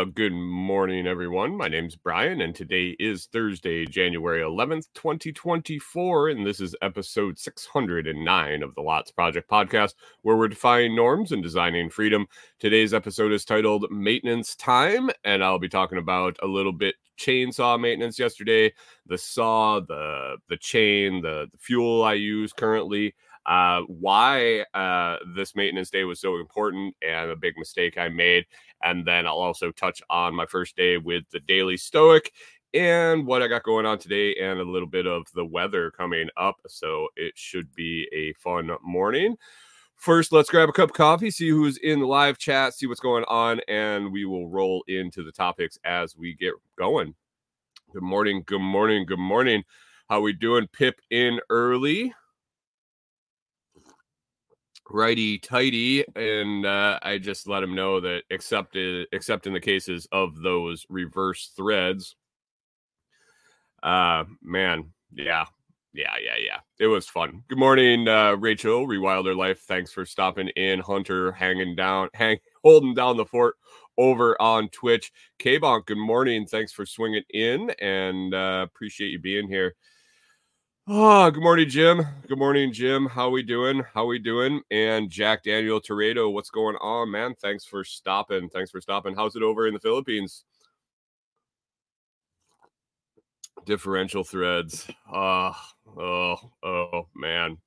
Well, good morning, everyone. My name's Brian, and today is Thursday, January 11th, 2024, and this is episode 609 of the Lots Project podcast, where we're defining norms and designing freedom. Today's episode is titled Maintenance Time, and I'll be talking about a little bit chainsaw maintenance yesterday, the saw, the the chain, the, the fuel I use currently, uh, why uh, this maintenance day was so important, and a big mistake I made. And then I'll also touch on my first day with the Daily Stoic and what I got going on today, and a little bit of the weather coming up. So it should be a fun morning. First, let's grab a cup of coffee, see who's in the live chat, see what's going on, and we will roll into the topics as we get going. Good morning, good morning, good morning. How we doing? Pip in early. Righty tighty, and uh, I just let him know that except except in the cases of those reverse threads, uh, man, yeah, yeah, yeah, yeah. It was fun. Good morning, uh, Rachel, Rewilder Life. Thanks for stopping in. Hunter hanging down, hang holding down the fort over on Twitch. K-Bonk, good morning. Thanks for swinging in and uh, appreciate you being here. Oh, good morning, Jim. Good morning, Jim. How we doing? How we doing? And Jack Daniel Toredo, what's going on, man? Thanks for stopping. Thanks for stopping. How's it over in the Philippines? Differential threads. Oh, oh, oh, man.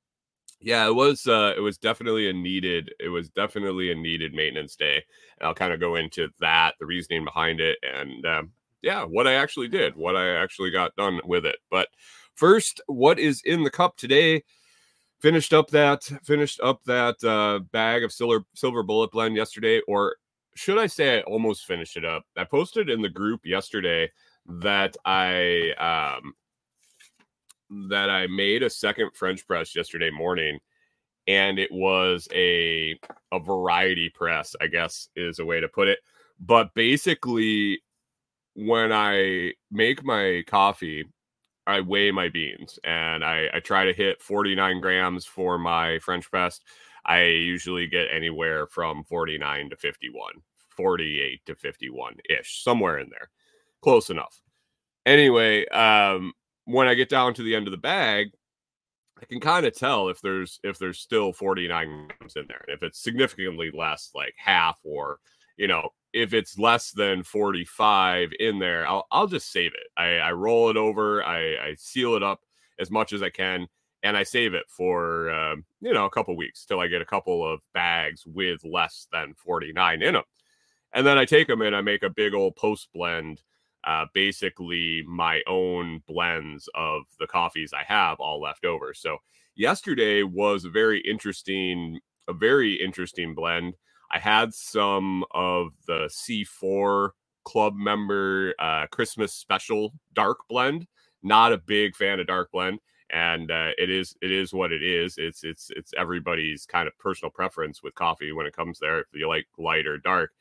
Yeah, it was. Uh, it was definitely a needed. It was definitely a needed maintenance day, and I'll kind of go into that, the reasoning behind it, and um, yeah, what I actually did, what I actually got done with it. But First, what is in the cup today? Finished up that finished up that uh, bag of silver silver bullet blend yesterday, or should I say I almost finished it up? I posted in the group yesterday that I um, that I made a second French press yesterday morning, and it was a a variety press, I guess is a way to put it. But basically, when I make my coffee, I weigh my beans and I, I try to hit 49 grams for my French press. I usually get anywhere from 49 to 51, 48 to 51 ish, somewhere in there. Close enough. Anyway, um, when I get down to the end of the bag, I can kind of tell if there's if there's still 49 grams in there. If it's significantly less, like half or you know, if it's less than 45 in there, I'll, I'll just save it. I, I roll it over, I, I seal it up as much as I can, and I save it for, um, you know, a couple weeks till I get a couple of bags with less than 49 in them. And then I take them and I make a big old post blend, uh, basically my own blends of the coffees I have all left over. So yesterday was a very interesting, a very interesting blend. I had some of the C4 club member uh, Christmas special dark blend. Not a big fan of dark blend, and uh, it is it is what it is. It's it's it's everybody's kind of personal preference with coffee when it comes there. If you like light or dark,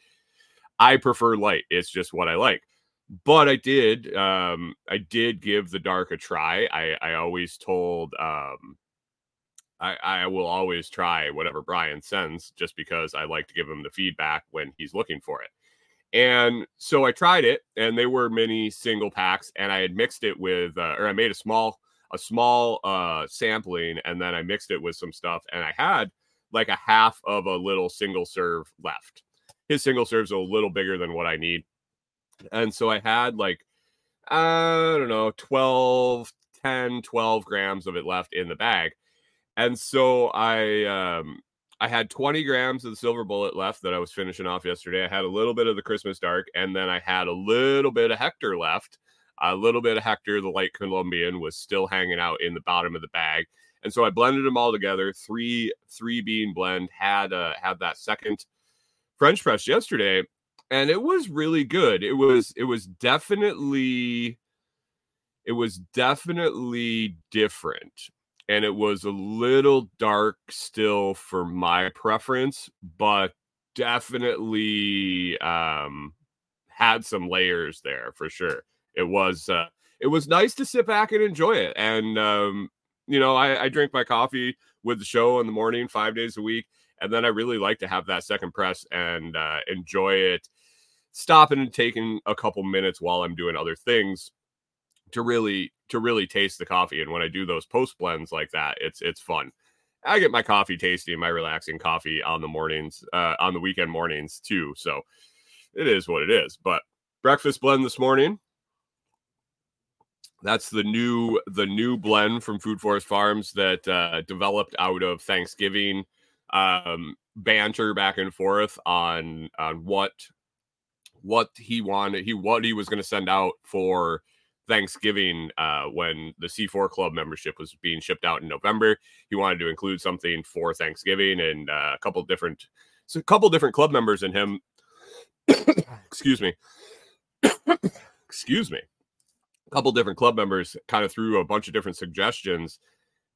I prefer light. It's just what I like. But I did um, I did give the dark a try. I I always told um, I, I will always try whatever Brian sends just because I like to give him the feedback when he's looking for it. And so I tried it, and they were mini single packs, and I had mixed it with, uh, or I made a small, a small uh, sampling, and then I mixed it with some stuff, and I had like a half of a little single serve left. His single serve's a little bigger than what I need, and so I had like I don't know 12, 10, 12 grams of it left in the bag and so I um I had 20 grams of the silver bullet left that I was finishing off yesterday. I had a little bit of the Christmas dark, and then I had a little bit of Hector left. A little bit of Hector, the light Colombian, was still hanging out in the bottom of the bag. And so I blended them all together. Three three bean blend had uh had that second French press yesterday, and it was really good. It was it was definitely it was definitely different and it was a little dark still for my preference, but definitely um, had some layers there for sure. It was uh, it was nice to sit back and enjoy it. And um, you know, I, I drink my coffee with the show in the morning five days a week, and then I really like to have that second press and uh, enjoy it, stopping and taking a couple minutes while I'm doing other things to really to really taste the coffee. And when I do those post blends like that, it's it's fun. I get my coffee tasty, and my relaxing coffee on the mornings, uh, on the weekend mornings too. So it is what it is. But breakfast blend this morning. That's the new the new blend from Food Forest Farms that uh, developed out of Thanksgiving um, banter back and forth on on what what he wanted he what he was going to send out for Thanksgiving uh, when the C4 club membership was being shipped out in November. He wanted to include something for Thanksgiving and uh, a couple different, so a couple different club members in him. excuse me. excuse me. A couple different club members kind of threw a bunch of different suggestions,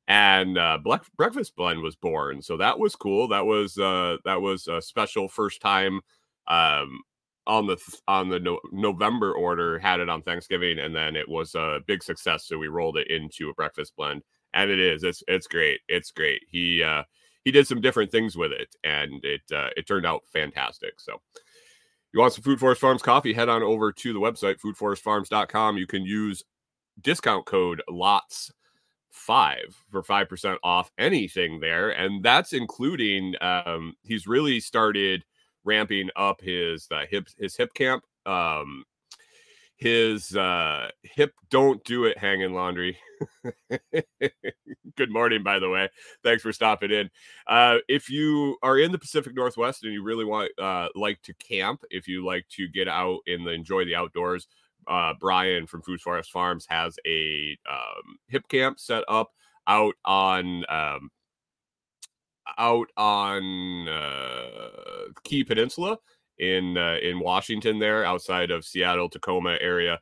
and uh, Black Breakfast Blend was born. So that was cool. That was uh, that was a special first time um, on the on the no, November order had it on Thanksgiving, and then it was a big success. So we rolled it into a breakfast blend, and it is it's it's great. It's great. He uh, he did some different things with it, and it uh, it turned out fantastic. So. You want some Food Forest Farms coffee? Head on over to the website, foodforestfarms.com. You can use discount code LOTS five for five percent off anything there, and that's including. Um, he's really started ramping up his uh, hip his Hipcamp. Um, his uh, hip don't do it hanging laundry. Good morning, by the way. Thanks for stopping in. Uh, if you are in the Pacific Northwest and you really want uh, like to camp, if you like to get out and enjoy the outdoors, uh, Brian from Food Forest Farms has a um, Hipcamp set up out on um, out on uh, Key Peninsula in uh, in Washington, there outside of Seattle, Tacoma area.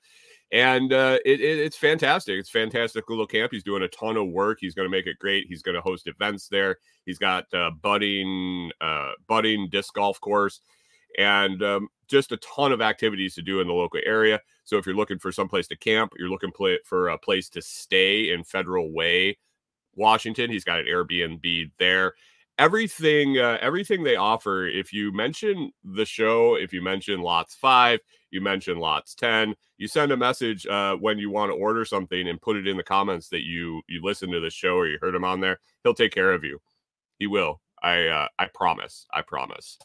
And uh, it, it, it's fantastic. It's fantastic little camp. He's doing a ton of work. He's going to make it great. He's going to host events there. He's got uh, budding uh, budding disc golf course, and um, just a ton of activities to do in the local area. So if you're looking for some place to camp, you're looking for a place to stay in Federal Way, Washington. He's got an Airbnb there everything uh, everything they offer if you mention the show if you mention lots 5 you mention lots 10 you send a message uh, when you want to order something and put it in the comments that you you listen to the show or you heard him on there he'll take care of you he will i uh, i promise i promise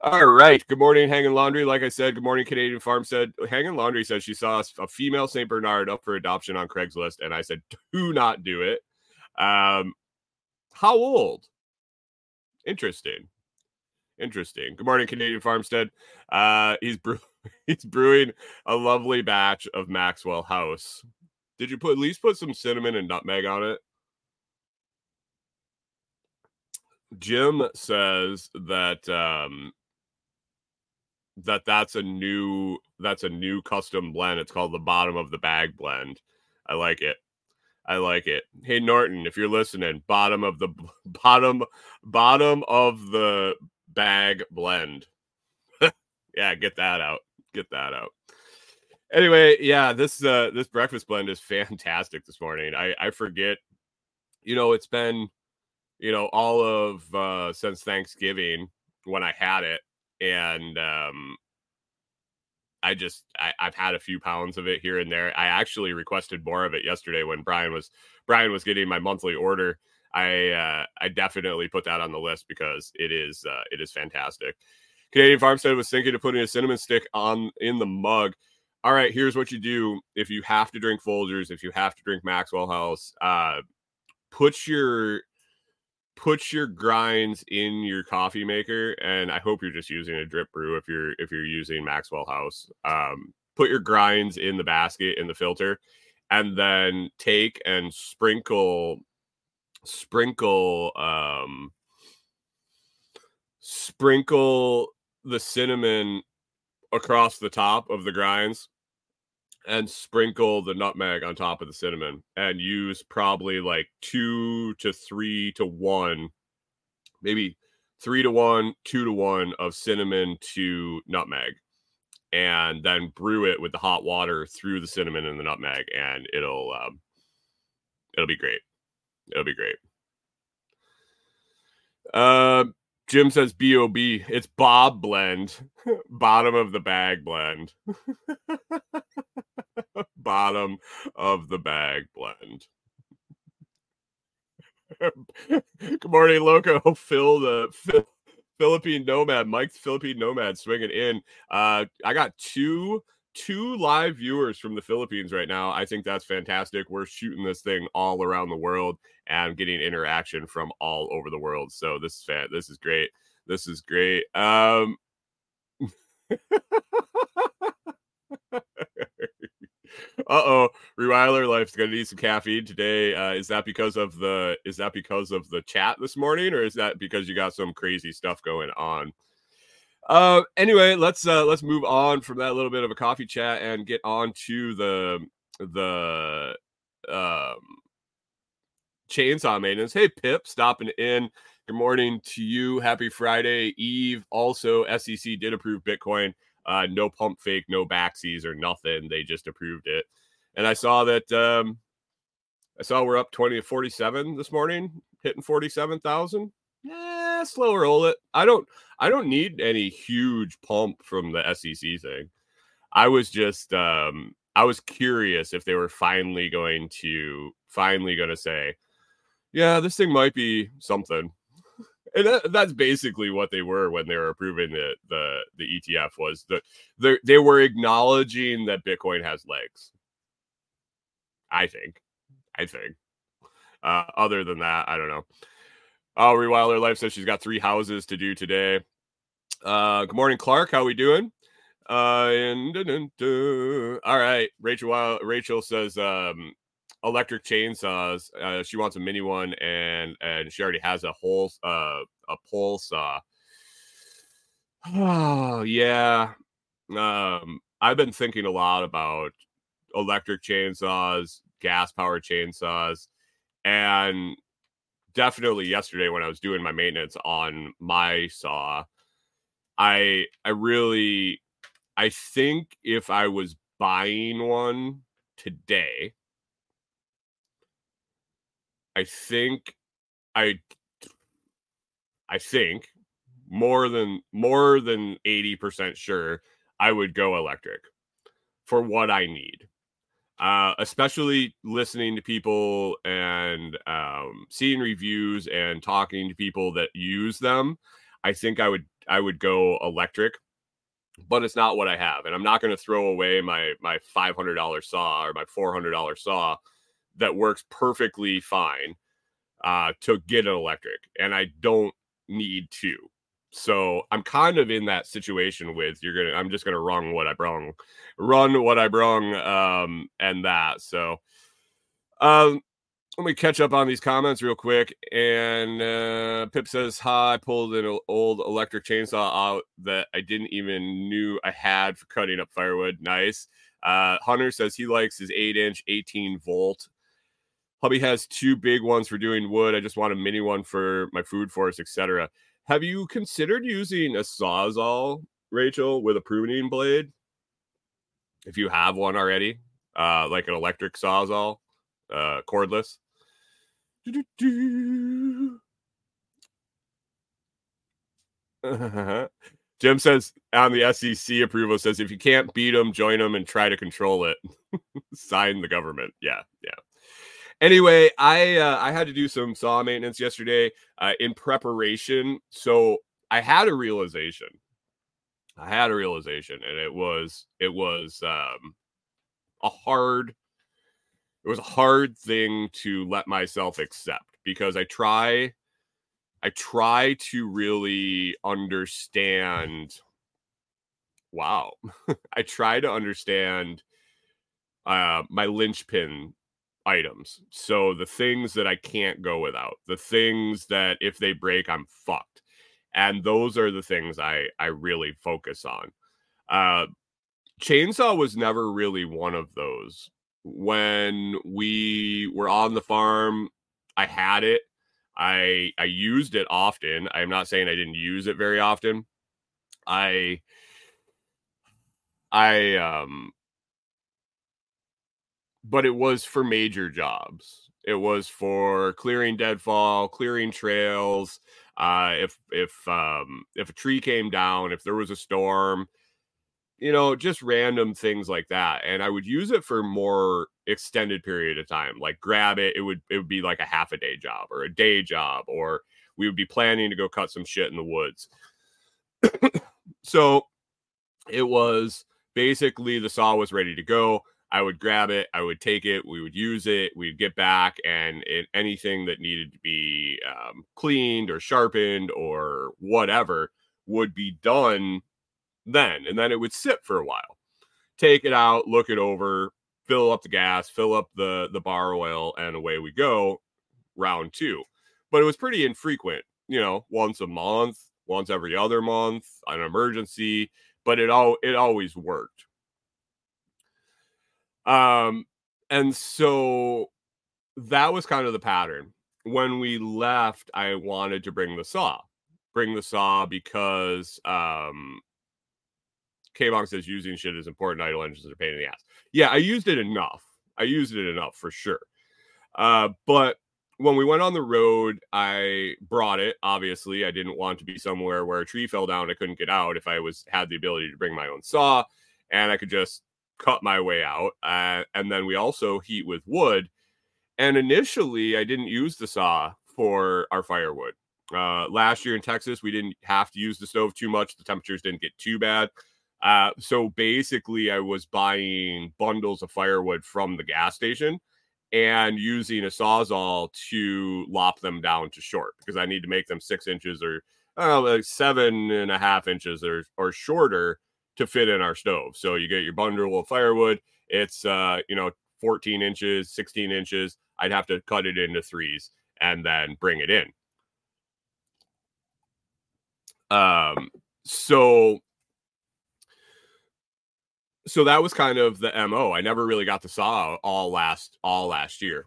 all right. Good morning, Hanging Laundry. Like I said, good morning, Canadian Farmstead. Hanging Laundry says she saw a female St. Bernard up for adoption on Craigslist. And I said, do not do it. Um, how old? Interesting. Interesting. Good morning, Canadian Farmstead. Uh, he's brew- he's brewing a lovely batch of Maxwell House. Did you put at least put some cinnamon and nutmeg on it? Jim says that um, that that's a new that's a new custom blend. It's called the bottom of the bag blend. I like it. I like it. Hey Norton, if you're listening, bottom of the bottom bottom of the bag blend. yeah, get that out. Get that out. Anyway, yeah, this uh this breakfast blend is fantastic this morning. I I forget you know, it's been you know all of uh since Thanksgiving when I had it and um I just I, have had a few pounds of it here and there. I actually requested more of it yesterday when Brian was Brian was getting my monthly order. I uh, I definitely put that on the list because it is uh, it is fantastic. Canadian Farmstead was thinking of putting a cinnamon stick on in the mug. All right, here's what you do if you have to drink Folgers, if you have to drink Maxwell House, uh, put your put your grinds in your coffee maker and i hope you're just using a drip brew if you're if you're using maxwell house um, put your grinds in the basket in the filter and then take and sprinkle sprinkle um sprinkle the cinnamon across the top of the grinds and sprinkle the nutmeg on top of the cinnamon and use probably like two to three to one, maybe three to one, two to one of cinnamon to nutmeg. and then brew it with the hot water through the cinnamon and the nutmeg, and it'll um, it'll be great. It'll be great. Uh, Jim says BOB. It's Bob blend, bottom of the bag blend. bottom of the bag blend. Good morning, Loco. Phil, the Phil, Philippine Nomad, Mike, Philippine Nomad, swinging in. Uh, I got two two live viewers from the Philippines right now. I think that's fantastic. We're shooting this thing all around the world and getting interaction from all over the world. So this is fan. This is great. This is great. Um. uh oh, Rewilder Life's gonna need some caffeine today. Uh, is that because of the is that because of the chat this morning, or is that because you got some crazy stuff going on? Uh, anyway, let's uh, let's move on from that little bit of a coffee chat and get on to the the um, chainsaw maintenance. Hey, Pip, stopping in. Good morning to you. Happy Friday Eve. Also, SEC did approve Bitcoin. Uh, no pump fake, no backsies or nothing. They just approved it. And I saw that um, I saw we're up 20 to 47 this morning, hitting 47,000. Yeah, slow roll it. I don't I don't need any huge pump from the SEC thing. I was just um I was curious if they were finally going to finally going to say, yeah, this thing might be something and that, that's basically what they were when they were approving the the the ETF was that they they were acknowledging that Bitcoin has legs. I think, I think. Uh, other than that, I don't know. Oh, Rewilder Life says she's got three houses to do today. Uh, good morning, Clark. How are we doing? Uh, and all right, Rachel. Rachel says um, electric chainsaws. Uh, she wants a mini one, and and she already has a whole uh, a pole saw. Oh yeah, um, I've been thinking a lot about electric chainsaws, gas powered chainsaws, and definitely yesterday when I was doing my maintenance on my saw, I I really I think if I was buying one today, I think I I think more than more than 80% sure I would go electric for what I need. Uh, especially listening to people and um, seeing reviews and talking to people that use them, I think I would I would go electric, but it's not what I have, and I'm not going to throw away my my five hundred dollar saw or my four hundred dollar saw that works perfectly fine uh, to get an electric, and I don't need to. So I'm kind of in that situation with you're gonna. I'm just gonna run what I brung, run what I brung, um, and that. So, um, let me catch up on these comments real quick. And uh, Pip says, "Hi, I pulled an old electric chainsaw out that I didn't even knew I had for cutting up firewood. Nice." Uh, Hunter says he likes his eight inch, 18 volt Hubby has two big ones for doing wood. I just want a mini one for my food forest, etc. Have you considered using a sawzall, Rachel, with a pruning blade? If you have one already, uh, like an electric sawzall, uh, cordless. Jim says on the SEC approval says if you can't beat them, join them and try to control it. Sign the government. Yeah, yeah. Anyway, I uh, I had to do some saw maintenance yesterday uh, in preparation. So I had a realization. I had a realization, and it was it was um, a hard it was a hard thing to let myself accept because I try I try to really understand wow I try to understand uh, my linchpin items. So the things that I can't go without, the things that if they break, I'm fucked. And those are the things I I really focus on. Uh chainsaw was never really one of those. When we were on the farm, I had it. I I used it often. I'm not saying I didn't use it very often. I I um but it was for major jobs. It was for clearing deadfall, clearing trails. Uh, if if um, if a tree came down, if there was a storm, you know, just random things like that. And I would use it for more extended period of time. Like grab it, it would it would be like a half a day job or a day job, or we would be planning to go cut some shit in the woods. so it was basically the saw was ready to go. I would grab it, I would take it, we would use it, we'd get back, and it, anything that needed to be um, cleaned or sharpened or whatever would be done then. And then it would sit for a while. Take it out, look it over, fill up the gas, fill up the, the bar oil, and away we go. Round two. But it was pretty infrequent, you know, once a month, once every other month, an emergency, but it all it always worked um, and so that was kind of the pattern. When we left, I wanted to bring the saw, bring the saw because um, K-Bong says using shit is important. Idle engines are a pain in the ass. Yeah, I used it enough. I used it enough for sure. Uh, but when we went on the road, I brought it. Obviously, I didn't want to be somewhere where a tree fell down. I couldn't get out if I was had the ability to bring my own saw, and I could just cut my way out. Uh, and then we also heat with wood. And initially, I didn't use the saw for our firewood. Uh, last year in Texas, we didn't have to use the stove too much. The temperatures didn't get too bad. Uh, so basically, I was buying bundles of firewood from the gas station and using a sawzall to lop them down to short because I need to make them six inches or like seven and a half inches or, or shorter to fit in our stove. So you get your bundle of firewood. It's uh, you know, 14 inches, 16 inches. I'd have to cut it into threes and then bring it in. Um, so so that was kind of the mo. I never really got the saw all last all last year.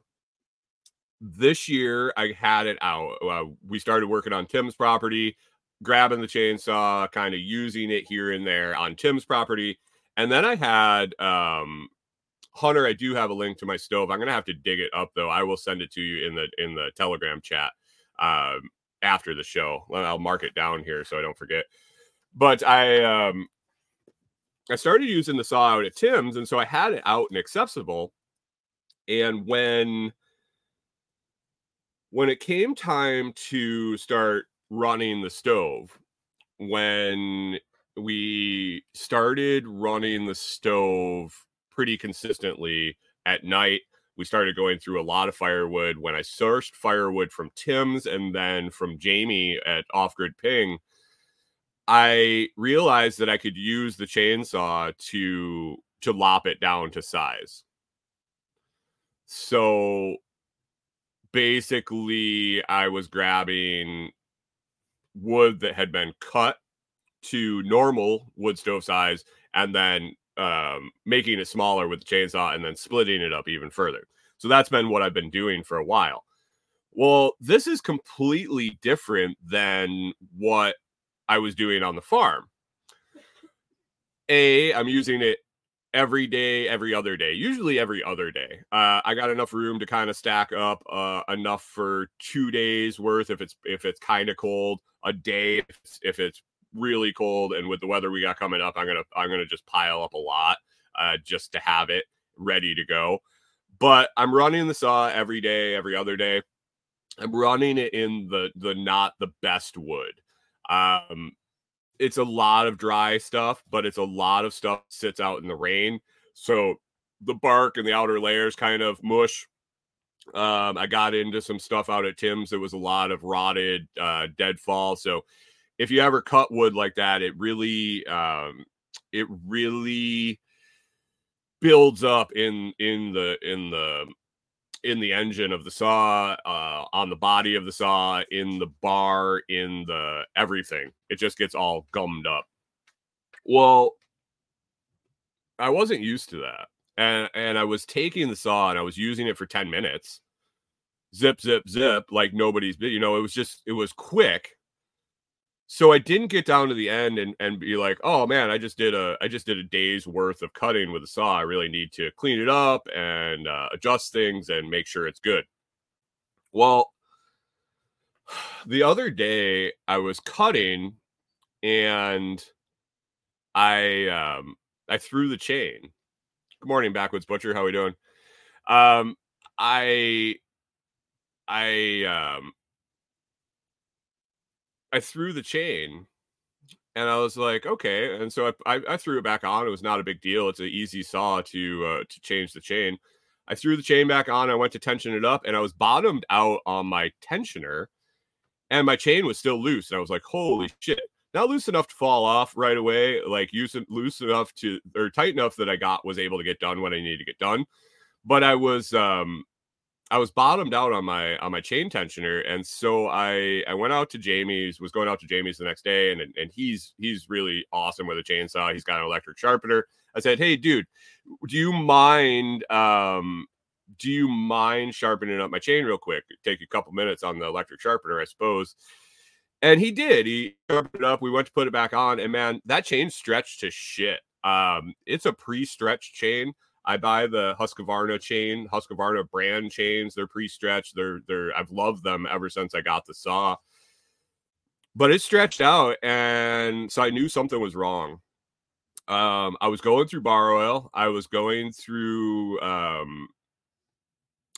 This year I had it out. Uh, we started working on Tim's property grabbing the chainsaw, kind of using it here and there on Tim's property. And then I had um Hunter, I do have a link to my stove. I'm gonna have to dig it up though. I will send it to you in the in the telegram chat um after the show. I'll mark it down here so I don't forget. But I um I started using the saw out at Tim's, and so I had it out and accessible. And when when it came time to start running the stove. When we started running the stove pretty consistently at night we started going through a lot of firewood. When i sourced firewood from tim's and then from jamie at off grid ping i realized that i could use the chainsaw to to lop it down to size. So basically i was grabbing wood that had been cut to normal wood stove size and then um, making it smaller with the chainsaw and then splitting it up even further. So that's been what I've been doing for a while. Well, this is completely different than what I was doing on the farm. A, I'm using it every day, every other day, usually every other day. Uh, I got enough room to kind of stack up uh, enough for two days worth if it's if it's kind of cold, a day if it's, if it's really cold, and with the weather we got coming up, I'm gonna I'm gonna just pile up a lot uh, just to have it ready to go. But I'm running the saw every day, every other day. I'm running it in the the not the best wood. Um, it's a lot of dry stuff, but it's a lot of stuff sits out in the rain. So the bark and the outer layers kind of mush. Um, I got into some stuff out at Tim's. There was a lot of rotted uh, deadfall. So if you ever cut wood like that, it really, um, it really builds up in in the in the in the engine of the saw, uh, on the body of the saw, in the bar, in the everything. It just gets all gummed up. Well, I wasn't used to that. And and I was taking the saw and I was using it for 10 minutes. Zip, zip, zip, like nobody's you know, it was just it was quick. so I didn't get down to the end and, and be like, oh man, I just did a I just did a day's worth of cutting with a saw. I really need to clean it up and uh, adjust things and make sure it's good. Well, the other day I was cutting and I um I threw the chain. Good morning, Backwoods Butcher. How we doing? Um I I um I threw the chain and I was like, okay. And so I, I, I, threw it back on. It was not a big deal. It's an easy saw to uh, to change the chain. I threw the chain back on. I went to tension it up, and I was bottomed out on my tensioner, and my chain was still loose. And I was like, holy shit! Not loose enough to fall off right away, like use loose enough to or tight enough that I got was able to get done when I needed to get done. But I was um I was bottomed out on my on my chain tensioner, and so I I went out to Jamie's. Was going out to Jamie's the next day, and and he's he's really awesome with a chainsaw. He's got an electric sharpener. I said, hey, dude, do you mind? Um, do you mind sharpening up my chain real quick? Take a couple minutes on the electric sharpener, I suppose. And he did. He sharpened it up. We went to put it back on, and man, that chain stretched to shit. Um, it's a pre-stretched chain. I buy the Husqvarna chain, Husqvarna brand chains. They're pre-stretched. They're they're I've loved them ever since I got the saw. But it stretched out, and so I knew something was wrong. Um, I was going through bar oil. I was going through um,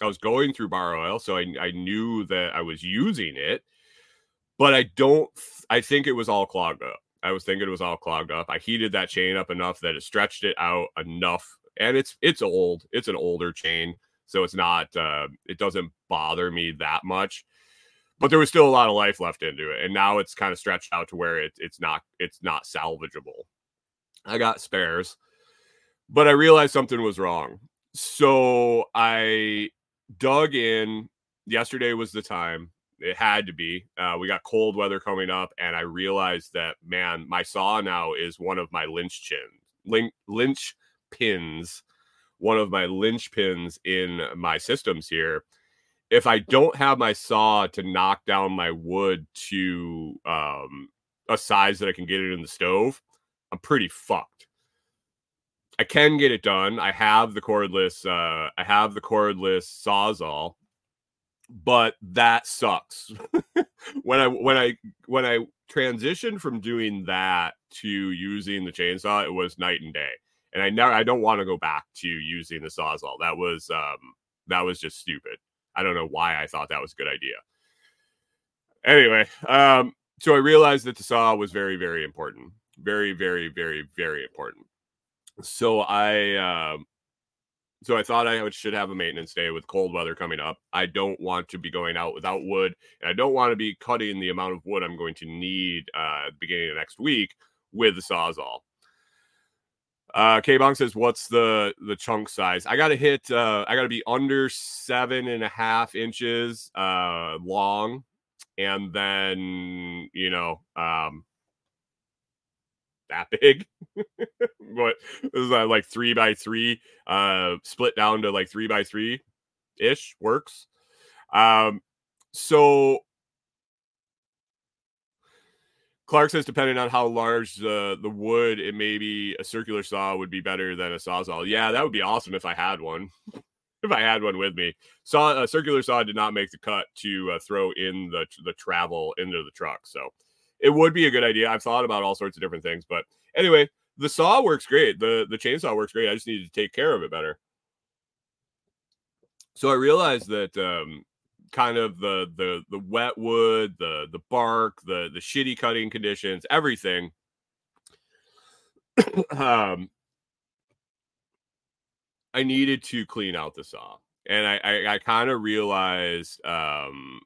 I was going through bar oil, so I I knew that I was using it, but I don't. I think it was all clogged up. I was thinking it was all clogged up. I heated that chain up enough that it stretched it out enough and it's it's old. It's an older chain, so it's not uh, it doesn't bother me that much. But there was still a lot of life left into it, and now it's kind of stretched out to where it, it's not it's not salvageable. I got spares, but I realized something was wrong, so I dug in. Yesterday was the time. It had to be. Uh, we got cold weather coming up, and I realized that man, my saw now is one of my lynch lynch, lynch pins, one of my linchpins in my systems here. If I don't have my saw to knock down my wood to um, a size that I can get it in the stove, I'm pretty fucked. I can get it done. I have the cordless. Uh, I have the cordless sawzall, but that sucks. when I when I when I transitioned from doing that to using the chainsaw, it was night and day and I never I don't want to go back to using the sawzall. That was um that was just stupid. I don't know why I thought that was a good idea. Anyway, um so I realized that the saw was very very important. Very very very very important. So I um so I thought I should have a maintenance day with cold weather coming up. I don't want to be going out without wood, and I don't want to be cutting the amount of wood I'm going to need uh, beginning of next week with the sawzall. Uh, K Bong says, "What's the the chunk size? I got to hit. Uh, I got to be under seven and a half inches uh, long, and then you know, um, that big. what is that like three by three? Uh, split down to like three by three ish works. Um, so Clark says, depending on how large the the wood, it may be a circular saw would be better than a sawzall. Yeah, that would be awesome if I had one. if I had one with me, saw a circular saw did not make the cut to uh, throw in the the travel into the truck, so it would be a good idea. I've thought about all sorts of different things, but anyway, the saw works great. the The chainsaw works great. I just needed to take care of it better. So I realized that um, kind of the the the wet wood, the the bark, the the shitty cutting conditions, everything. um, I needed to clean out the saw, and I I, I kind of realized um,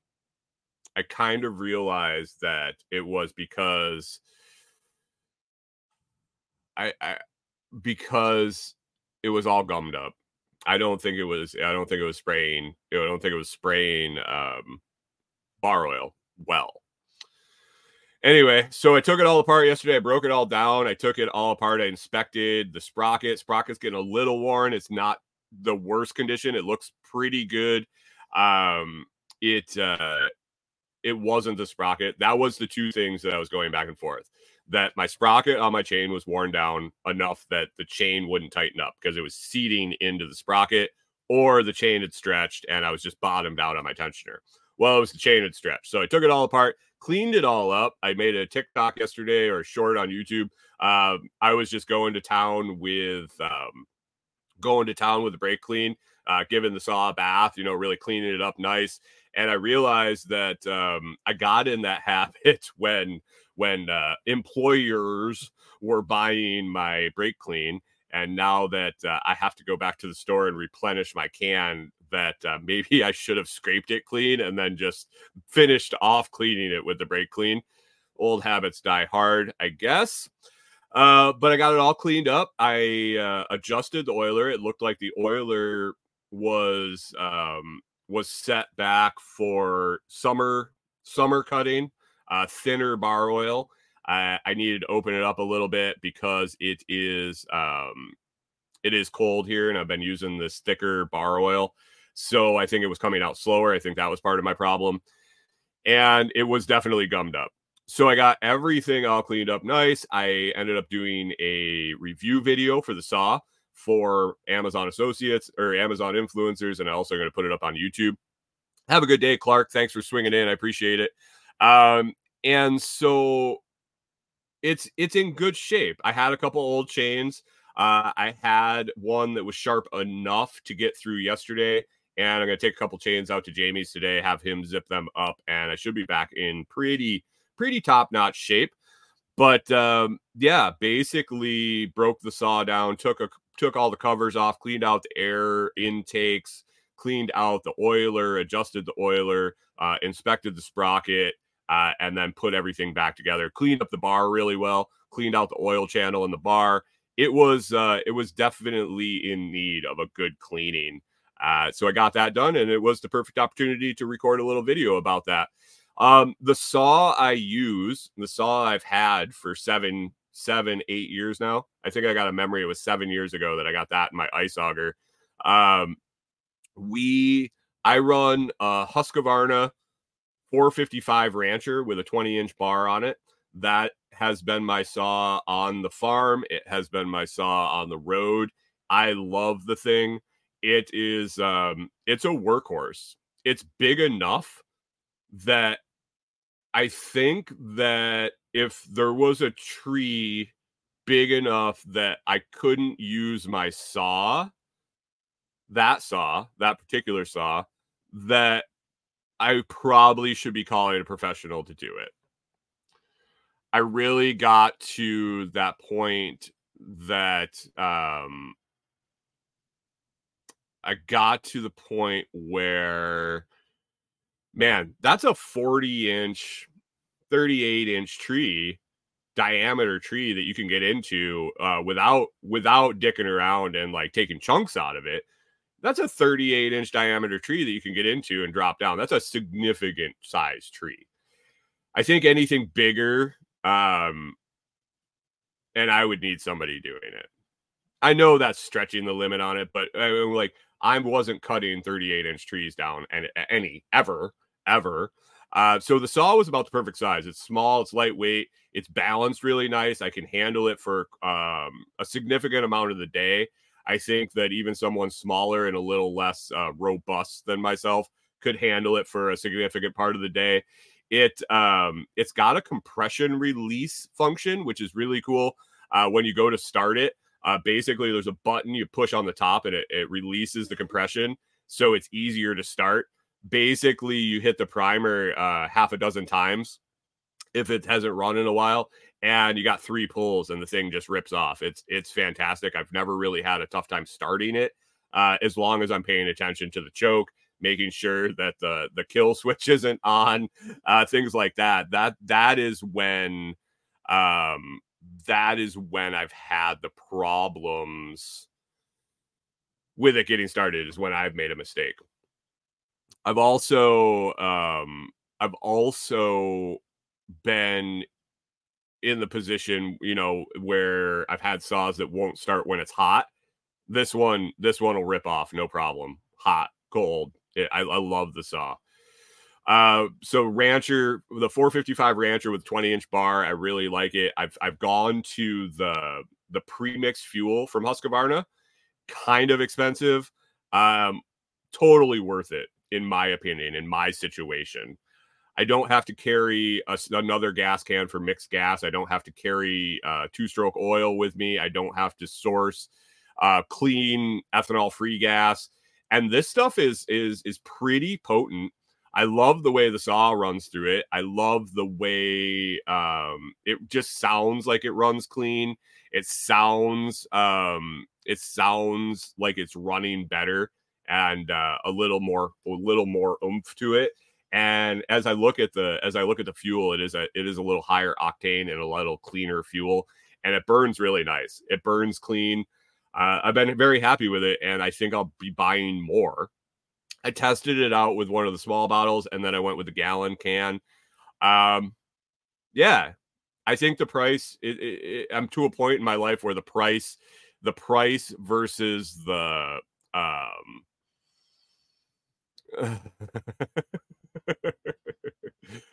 I kind of realized that it was because I, I because it was all gummed up I don't think it was. I don't think it was spraying. I don't think it was spraying um, bar oil well. Anyway, so I took it all apart yesterday. I broke it all down. I took it all apart. I inspected the sprocket. Sprocket's getting a little worn. It's not the worst condition. It looks pretty good. Um, it uh, it wasn't the sprocket. That was the two things that I was going back and forth. That my sprocket on my chain was worn down enough that the chain wouldn't tighten up because it was seating into the sprocket, or the chain had stretched and I was just bottomed out on my tensioner. Well, it was the chain had stretched. So I took it all apart, cleaned it all up. I made a TikTok yesterday or a short on YouTube. Um, I was just going to town with um, going to town with a brake clean, uh, giving the saw a bath, you know, really cleaning it up nice. And I realized that um, I got in that habit when when uh, employers were buying my brake clean. And now that uh, I have to go back to the store and replenish my can, that uh, maybe I should have scraped it clean and then just finished off cleaning it with the brake clean. Old habits die hard, I guess. Uh, but I got it all cleaned up. I uh, adjusted the oiler. It looked like the oiler was um, was set back for summer summer cutting, uh, thinner bar oil. I, I needed to open it up a little bit because it is um, it is cold here, and I've been using this thicker bar oil. So I think it was coming out slower. I think that was part of my problem. And it was definitely gummed up. So I got everything all cleaned up nice. I ended up doing a review video for the saw for Amazon associates or Amazon influencers, and I'm also going to put it up on YouTube. Have a good day, Clark. Thanks for swinging in. I appreciate it. Um, and so it's it's in good shape. I had a couple old chains. Uh, I had one that was sharp enough to get through yesterday, and I'm going to take a couple chains out to Jamie's today, have him zip them up, and I should be back in pretty pretty top notch shape. But um, yeah, basically broke the saw down, took a took all the covers off, cleaned out the air intakes, cleaned out the oiler, adjusted the oiler, uh, inspected the sprocket, uh, and then put everything back together. Cleaned up the bar really well. Cleaned out the oil channel in the bar. It was uh, it was definitely in need of a good cleaning. Uh, so I got that done, and it was the perfect opportunity to record a little video about that. Um, the saw I use, the saw I've had for seven, seven, eight years now. I think I got a memory. It was seven years ago that I got that in my ice auger. Um, we, I run a Husqvarna 455 Rancher with a 20 inch bar on it. That has been my saw on the farm. It has been my saw on the road. I love the thing. It is um it's a workhorse. It's big enough that I think that if there was a tree big enough that I couldn't use my saw, that saw, that particular saw, that I probably should be calling a professional to do it. I really got to that point that um I got to the point where man, that's a 40 inch, 38 inch tree diameter tree that you can get into uh, without without dicking around and like taking chunks out of it. That's a 38 inch diameter tree that you can get into and drop down. That's a significant size tree. I think anything bigger, um, and I would need somebody doing it. I know that's stretching the limit on it, but I mean, like I wasn't cutting 38 inch trees down and any ever ever. Uh, so the saw was about the perfect size. It's small, it's lightweight, it's balanced really nice. I can handle it for um, a significant amount of the day. I think that even someone smaller and a little less uh, robust than myself could handle it for a significant part of the day. It um, it's got a compression release function, which is really cool. Uh, when you go to start it, uh, basically there's a button you push on the top and it, it releases the compression, so it's easier to start basically you hit the primer uh, half a dozen times if it hasn't run in a while and you got three pulls and the thing just rips off. It's it's fantastic. I've never really had a tough time starting it uh, as long as i'm paying attention to the choke making sure that the the kill switch isn't on uh, things like that. That that is when um that is when i've had the problems with it getting started is when i've made a mistake I've also um I've also been in the position, you know, where I've had saws that won't start when it's hot. This one, this one will rip off, no problem. Hot, cold. It, I, I love the saw. Uh, so Rancher, the 455 Rancher with 20 inch bar, I really like it. I've I've gone to the the premix fuel from Husqvarna, kind of expensive, um, totally worth it in my opinion, in my situation. I don't have to carry a, another gas can for mixed gas. I don't have to carry uh, two stroke oil with me. I don't have to source uh, clean ethanol free gas. And this stuff is is is pretty potent. I love the way the saw runs through it. I love the way um, it just sounds like it runs clean. It sounds um, it sounds like it's running better and uh, a little more a little more oomph to it. And as I look at the as I look at the fuel, it is a it is a little higher octane and a little cleaner fuel, and it burns really nice. It burns clean. Uh, I've been very happy with it, and I think I'll be buying more. I tested it out with one of the small bottles, and then I went with the gallon can. Um, yeah, I think the price. It, it, it, I'm to a point in my life where the price, the price versus the um.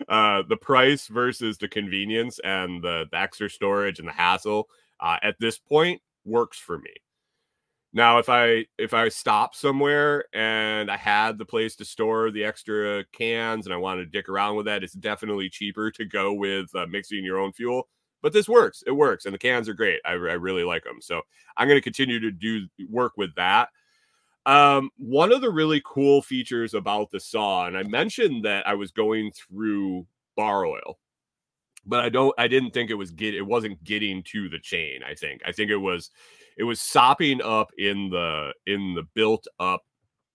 uh, the price versus the convenience and the, the extra storage and the hassle uh, at this point works for me. Now, if I if I stop somewhere and I had the place to store the extra cans and I wanted to dick around with that, it's definitely cheaper to go with uh, mixing your own fuel. But this works. It works, and the cans are great. I, I really like them. So I'm going to continue to do work with that. Um, one of the really cool features about the saw, and I mentioned that I was going through bar oil, but I don't I didn't think it was get it wasn't getting to the chain. I think. I think it was it was sopping up in the in the built up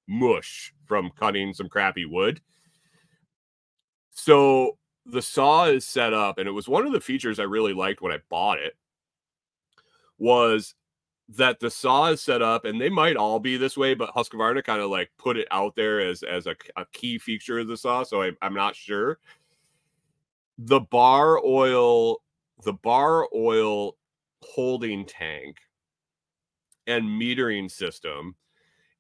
mush from cutting some crappy wood. So the saw is set up, and it was one of the features I really liked when I bought it. Was that the saw is set up, and they might all be this way, but Husqvarna kind of like put it out there as as a, a key feature of the saw. So I, I'm not sure. The bar oil, the bar oil holding tank and metering system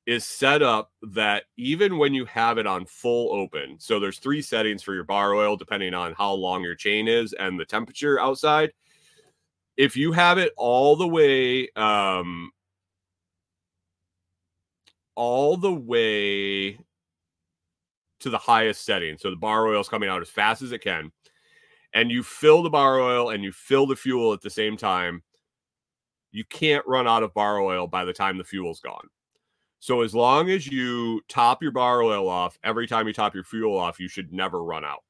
is set up that even when you have it on full open, so there's three settings for your bar oil depending on how long your chain is and the temperature outside if you have it all the way um all the way to the highest setting so the bar oil is coming out as fast as it can and you fill the bar oil and you fill the fuel at the same time you can't run out of bar oil by the time the fuel's gone. So as long as you top your bar oil off every time you top your fuel off you should never run out.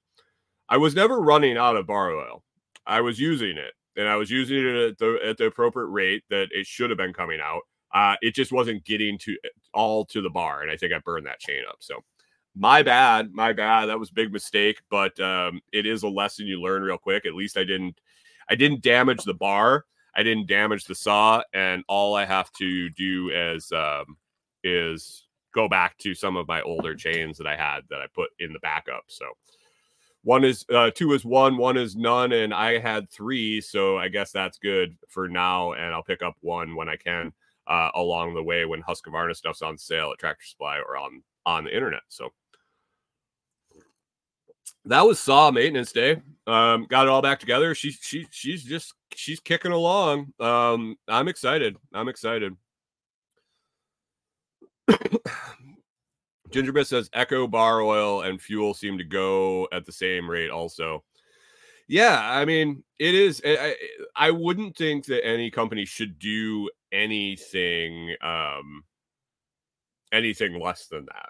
I was never running out of bar oil. I was using it and I was using it at the at the appropriate rate that it should have been coming out. Uh, it just wasn't getting to eh, all to the bar, and I think I burned that chain up. So my bad, my bad. That was big mistake, but um, it is a lesson you learn real quick. At least I didn't I didn't damage the bar. I didn't damage the saw, and all I have to do is um, is go back to some of my older chains that I had that I put in the backup. So one is uh, two is one, one is none, and I had three, so I guess that's good for now. And I'll pick up one when I can uh, along the way when Husqvarna stuff's on sale at Tractor Supply or on on the internet. So that was saw maintenance day. Um, got it all back together. She she she's just she's kicking along. Um, I'm excited. I'm excited. Gingerbread says Echo bar oil and fuel seem to go at the same rate. Also, yeah, I mean it is. I, I wouldn't think that any company should do anything um anything less than that.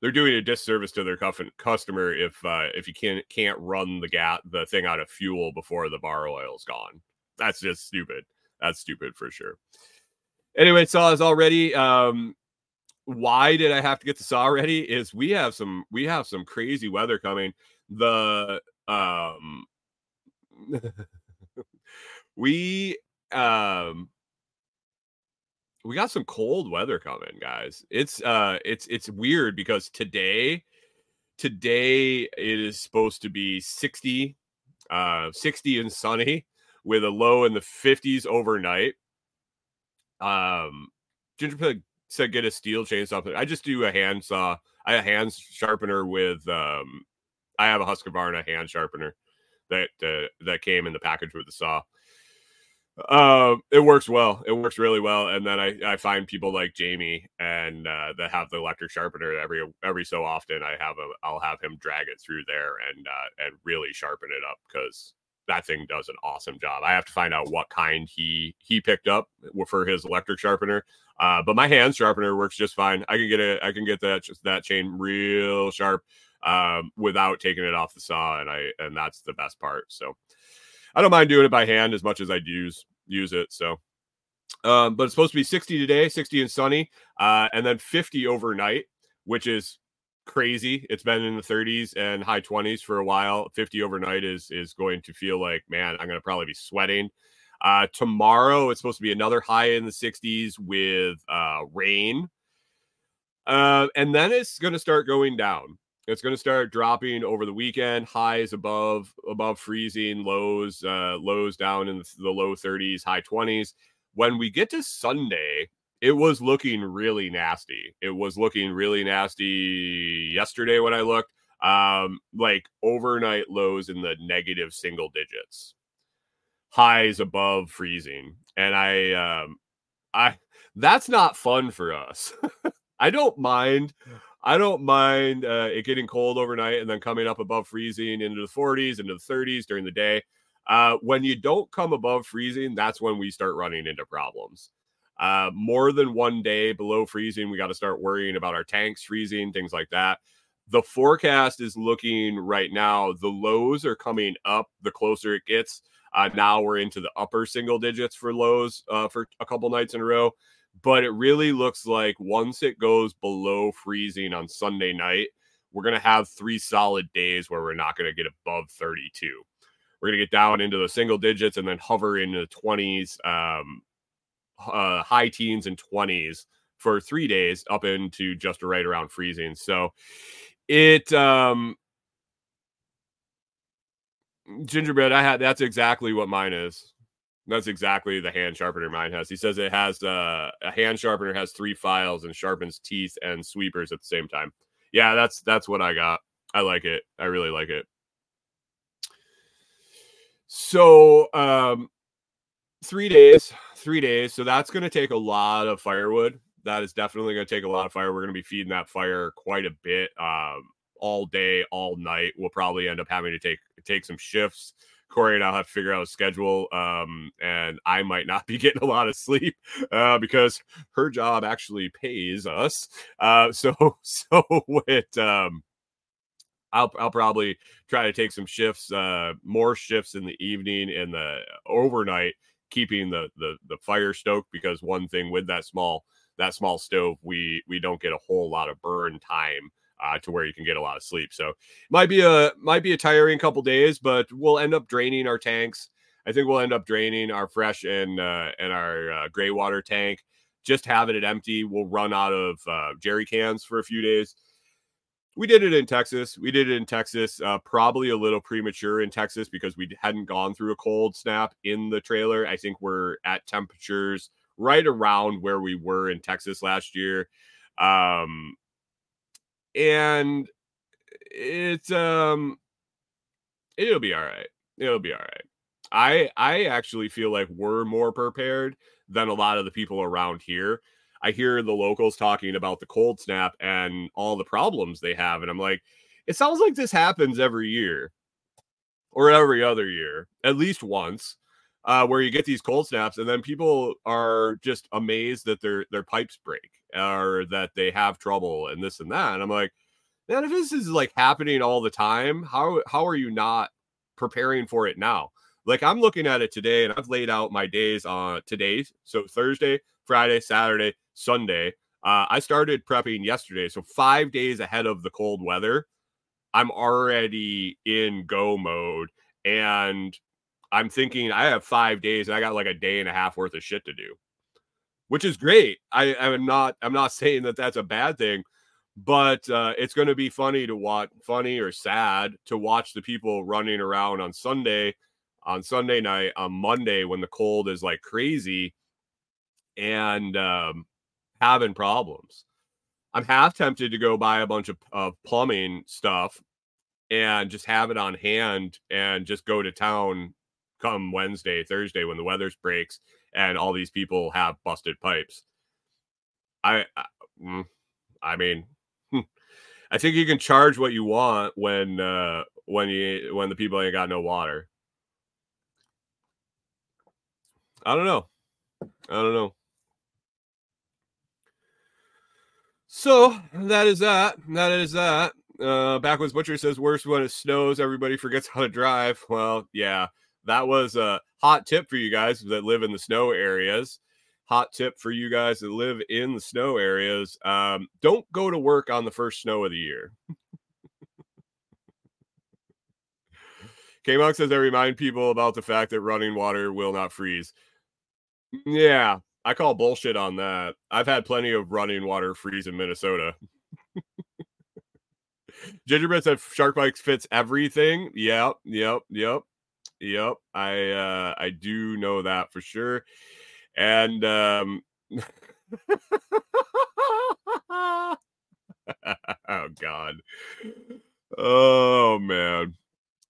They're doing a disservice to their customer if uh, if you can't can't run the gas the thing out of fuel before the bar oil's gone. That's just stupid. That's stupid for sure. Anyway, saw is already um why did I have to get the saw ready? Is we have some we have some crazy weather coming. The um we um we got some cold weather coming, guys. It's uh it's it's weird because today today it is supposed to be 60 uh 60 and sunny with a low in the 50s overnight. Um Gingerbread said get a Stihl chainsaw. I just do a handsaw, I a hand sharpener with um I have a Husqvarna hand sharpener that uh, that came in the package with the saw. Uh, it works well. It works really well. And then I, I find people like Jamie and uh, that have the electric sharpener every every so often. I have a I'll have him drag it through there and uh, and really sharpen it up because that thing does an awesome job. I have to find out what kind he he picked up for his electric sharpener. Uh, but my hand sharpener works just fine. I can get it. I can get that that chain real sharp um, without taking it off the saw, and I and that's the best part. So I don't mind doing it by hand as much as I'd use use it. So, um, but it's supposed to be 60 today, 60 and sunny, uh, and then 50 overnight, which is crazy. It's been in the 30s and high 20s for a while. 50 overnight is is going to feel like man, I'm going to probably be sweating. Uh, tomorrow it's supposed to be another high in the 60s with uh, rain. Uh, and then it's going to start going down. It's going to start dropping over the weekend. Highs above above freezing, lows uh, lows down in the low 30s, high 20s. When we get to Sunday, it was looking really nasty. It was looking really nasty yesterday when I looked. Um, like overnight lows in the negative single digits, highs above freezing, and I um, I that's not fun for us. I don't mind I don't mind uh, it getting cold overnight and then coming up above freezing into the 40s, into the 30s during the day. Uh, when you don't come above freezing, that's when we start running into problems. Uh, more than one day below freezing, we got to start worrying about our tanks freezing, things like that. The forecast is looking right now, the lows are coming up the closer it gets. Uh, now we're into the upper single digits for lows uh, for a couple nights in a row but it really looks like once it goes below freezing on Sunday night, we're going to have three solid days where we're not going to get above 32. We're going to get down into the single digits and then hover into the 20s, um, uh, high teens and 20s for three days up into just right around freezing. So it, um, gingerbread, I had that's exactly what mine is. That's exactly the hand sharpener mine has. He says it has uh, a hand sharpener has three files and sharpens teeth and sweepers at the same time. Yeah, that's that's what I got. I like it. I really like it. So, um, three days, three days. So that's going to take a lot of firewood. That is definitely going to take a lot of fire. We're going to be feeding that fire quite a bit, um, all day, all night. We'll probably end up having to take take some shifts Corey and I'll have to figure out a schedule. Um, and I might not be getting a lot of sleep uh, because her job actually pays us. Uh, so so it um, I'll I'll probably try to take some shifts, uh, more shifts in the evening and the overnight, keeping the the the fire stoked because one thing with that small that small stove, we we don't get a whole lot of burn time uh, to where you can get a lot of sleep. So might be a might be a tiring couple days, but we'll end up draining our tanks. I think we'll end up draining our fresh and uh, and our uh, gray water tank. Just having it empty, we'll run out of uh, jerry cans for a few days. We did it in Texas. We did it in Texas, uh, probably a little premature in Texas because we hadn't gone through a cold snap in the trailer. I think we're at temperatures right around where we were in Texas last year. Um, and it's um it'll be all right. It'll be all right. I I actually feel like we're more prepared than a lot of the people around here. I hear the locals talking about the cold snap and all the problems they have and I'm like it sounds like this happens every year or every other year, at least once. Uh, where you get these cold snaps and then people are just amazed that their their pipes break or that they have trouble and this and that. And I'm like, man, if this is like happening all the time, how how are you not preparing for it now? Like I'm looking at it today and I've laid out my days on today. So Thursday, Friday, Saturday, Sunday. Uh, I started prepping yesterday. So five days ahead of the cold weather, I'm already in go mode. And I'm thinking I have five days and I got like a day and a half worth of shit to do which is great. I'm not I'm not saying that that's a bad thing, but uh, it's going to be funny to watch, funny or sad to watch the people running around on Sunday, on Sunday night, on Monday when the cold is like crazy, and um, having problems. I'm half tempted to go buy a bunch of, of plumbing stuff and just have it on hand and just go to town come Wednesday, Thursday when the weather breaks and all these people have busted pipes. I, I, mm, I mean, hmm, I think you can charge what you want when uh when you when the people ain't got no water. I don't know. I don't know. So that is that. That is that. Uh, Backwoods Butcher says worse when it snows, everybody forgets how to drive. Well, yeah, that was a hot tip for you guys that live in the snow areas. Hot tip for you guys that live in the snow areas. Um, don't go to work on the first snow of the year. K Monk says I remind people about the fact that running water will not freeze. Yeah, I call bullshit on that. I've had plenty of running water freeze in Minnesota. Gingerbread said SharkBites fits everything. Yep, yep, yep, yep. I uh I do know that for sure. And um oh god. Oh man.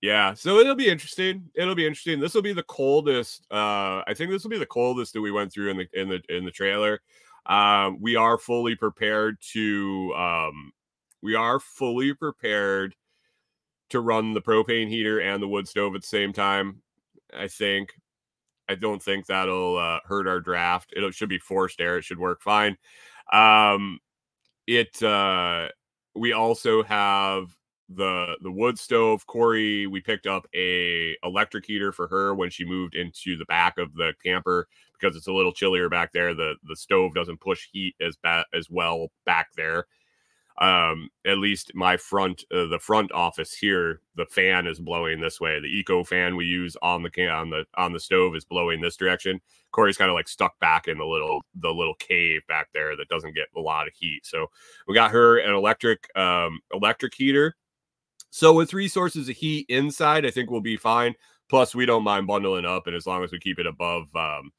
Yeah, so it'll be interesting. It'll be interesting. This will be the coldest. Uh, I think this will be the coldest that we went through in the in the in the trailer. Um, we are fully prepared to. Um, we are fully prepared to run the propane heater and the wood stove at the same time. I think. I don't think that'll uh, hurt our draft. It should be forced air. It should work fine. Um, it. Uh, we also have the the wood stove corey we picked up a electric heater for her when she moved into the back of the camper because it's a little chillier back there the the stove doesn't push heat as bad as well back there um at least my front uh, the front office here the fan is blowing this way. The eco fan we use on the can on the on the stove is blowing this direction. Corey's kind of like stuck back in the little the little cave back there that doesn't get a lot of heat. So we got her an electric um electric heater. So with three sources of heat inside, I think we'll be fine. Plus, we don't mind bundling up, and as long as we keep it above, um,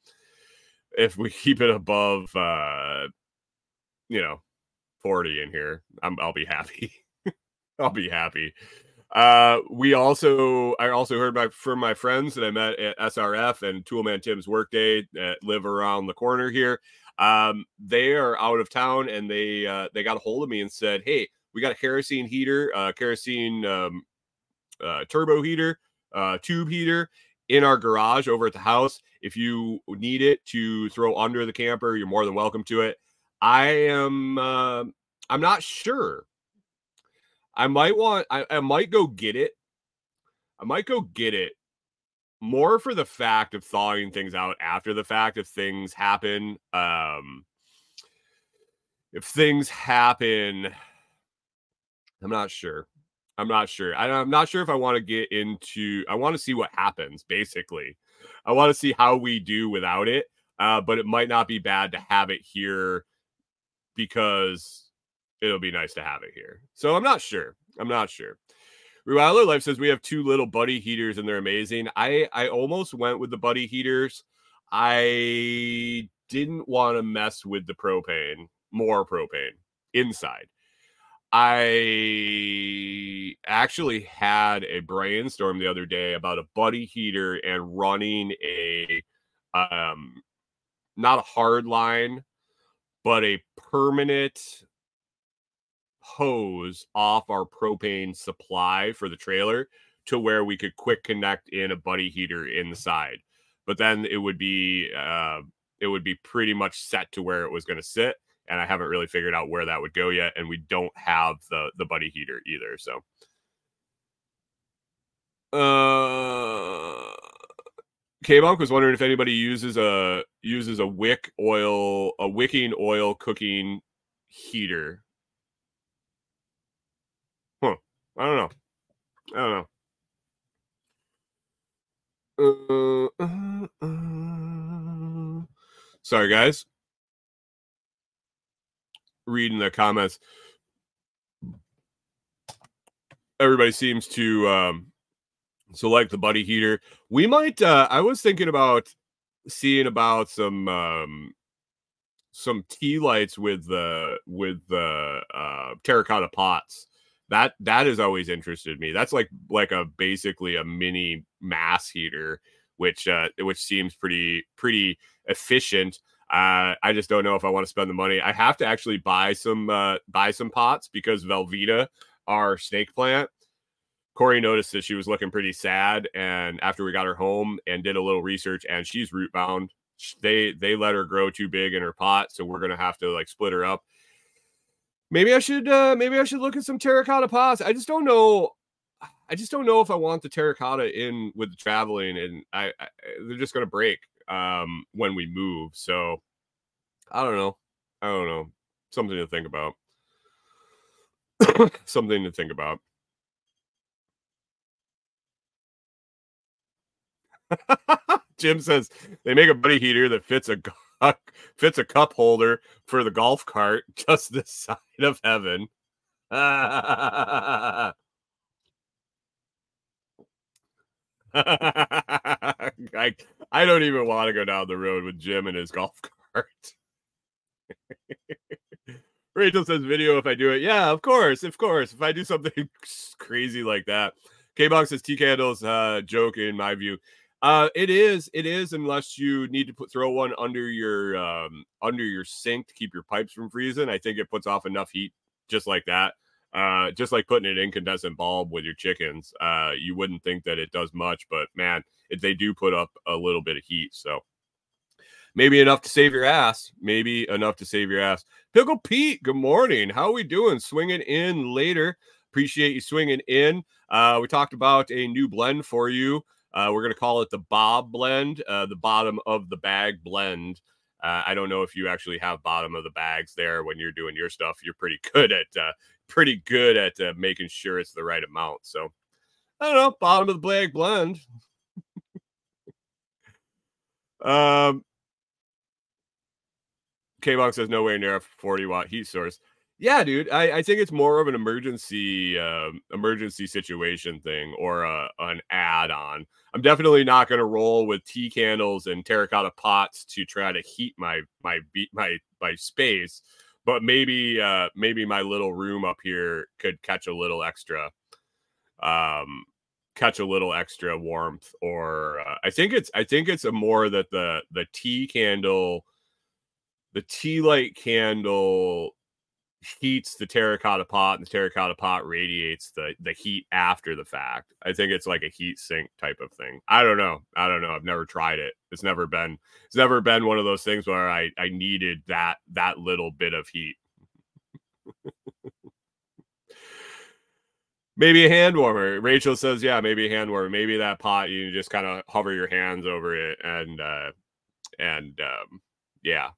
if we keep it above, uh, you know, forty in here, I'm, I'll be happy. I'll be happy. Uh, we also, I also heard my from my friends that I met at SRF and Toolman Tim's workday that live around the corner here. Um, they are out of town, and they uh, they got a hold of me and said, "Hey, we got a kerosene heater, uh, kerosene um, uh, turbo heater, uh, tube heater in our garage over at the house. If you need it to throw under the camper, you're more than welcome to it. I am. Uh, I'm not sure. I might want. I, I might go get it. I might go get it more for the fact of thawing things out after the fact if things happen um if things happen I'm not sure. I'm not sure. I, I'm not sure if I want to get into. I want to see what happens. Basically, I want to see how we do without it. Uh, but it might not be bad to have it here because it'll be nice to have it here. So I'm not sure. I'm not sure. Rewilder Life says we have two little buddy heaters and they're amazing. I I almost went with the buddy heaters. I didn't want to mess with the propane, more propane inside. I actually had a brainstorm the other day about a buddy heater and running a um not a hard line but a permanent hose off our propane supply for the trailer to where we could quick connect in a buddy heater inside but then it would be uh it would be pretty much set to where it was going to sit and I haven't really figured out where that would go yet. And we don't have the the buddy heater either. So, uh, K Monk was wondering if anybody uses a uses a wick oil a wicking oil cooking heater. Huh? I don't know. I don't know. Uh, uh, uh. Sorry, guys reading the comments, everybody seems to um, select the buddy heater. We might. Uh, I was thinking about seeing about some um, some tea lights with the with the uh, terracotta pots That that has always interested me. That's like like a basically a mini mass heater, which uh which seems pretty pretty efficient. Uh, I just don't know if I want to spend the money. I have to actually buy some uh, buy some pots because Velveeta, our snake plant, Corey noticed that she was looking pretty sad, and after we got her home and did a little research, and she's root bound. They they let her grow too big in her pot, so we're gonna have to like split her up. Maybe I should uh maybe I should look at some terracotta pots. I just don't know. I just don't know if I want the terracotta in with the traveling, and I, I they're just gonna break um when we move. So I don't know. I don't know. Something to think about. Something to think about. Jim says they make a buddy heater that fits a fits a cup holder for the golf cart just this side of heaven. I, I don't even want to go down the road with Jim and his golf cart. Rachel says video if I do it. Yeah, of course, of course. If I do something crazy like that. K Box says T candles uh joke in my view. Uh, it is. It is, unless you need to put throw one under your um under your sink to keep your pipes from freezing. I think it puts off enough heat just like that. Uh, just like putting an incandescent bulb with your chickens. Uh, you wouldn't think that it does much, but man, it, they do put up a little bit of heat. So maybe enough to save your ass. Maybe enough to save your ass. Pickle Pete, good morning. How are we doing? Swinging in later. Appreciate you swinging in. Uh, we talked about a new blend for you. Uh, we're going to call it the Bob blend, uh, the bottom of the bag blend. Uh, I don't know if you actually have bottom of the bags there when you're doing your stuff. You're pretty good at uh, pretty good at uh, making sure it's the right amount. So I don't know, bottom of the bag blend. um, K Box says nowhere near a 40 watt heat source. Yeah, dude. I, I think it's more of an emergency um, emergency situation thing or a, an add on. I'm definitely not going to roll with tea candles and terracotta pots to try to heat my my my my space, but maybe uh, maybe my little room up here could catch a little extra um catch a little extra warmth or uh, I think it's I think it's a more that the the tea candle the tea light candle heats the terracotta pot and the terracotta pot radiates the the heat after the fact. I think it's like a heat sink type of thing. I don't know. I don't know. I've never tried it. It's never been it's never been one of those things where I I needed that that little bit of heat. maybe a hand warmer. Rachel says, yeah, maybe a hand warmer. Maybe that pot you just kind of hover your hands over it and uh and um yeah,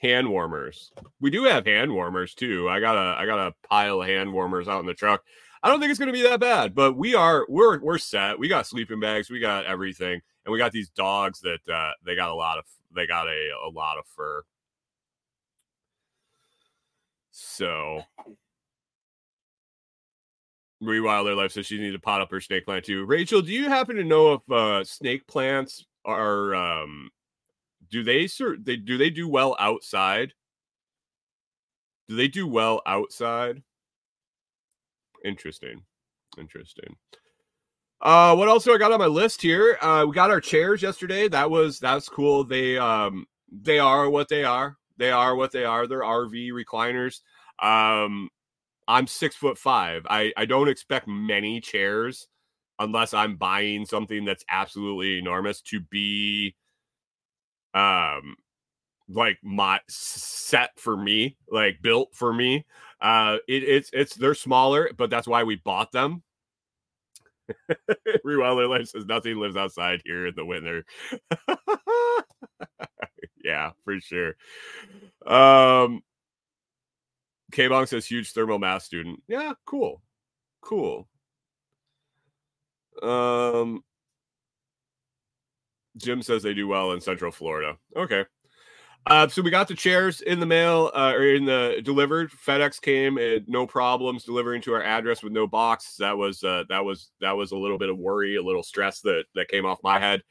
hand warmers. We do have hand warmers too. I got a I got a pile of hand warmers out in the truck. I don't think it's going to be that bad, but we are we're we're set. We got sleeping bags, we got everything, and we got these dogs that uh, they got a lot of they got a a lot of fur. So, Rewilder Life says she needs to pot up her snake plant too. Rachel, do you happen to know if uh, snake plants are um, do they sir they do they do well outside? Do they do well outside? Interesting. Interesting. Uh what else do I got on my list here? Uh we got our chairs yesterday. That was that's cool. They um they are what they are. They are what they are. They're RV recliners. Um I'm six foot five. I, I don't expect many chairs unless I'm buying something that's absolutely enormous to be um like my set for me, like built for me. Uh it, it's it's they're smaller, but that's why we bought them. Rewilder Life says nothing lives outside here in the winter. yeah, for sure. Um K Bong says huge thermal mass student. Yeah, cool. Cool. Um Jim says they do well in Central Florida. Okay. Uh, so we got the chairs in the mail uh, or in the delivered. FedEx came and no problems delivering to our address with no box. That was uh, that was that was a little bit of worry, a little stress that that came off my head.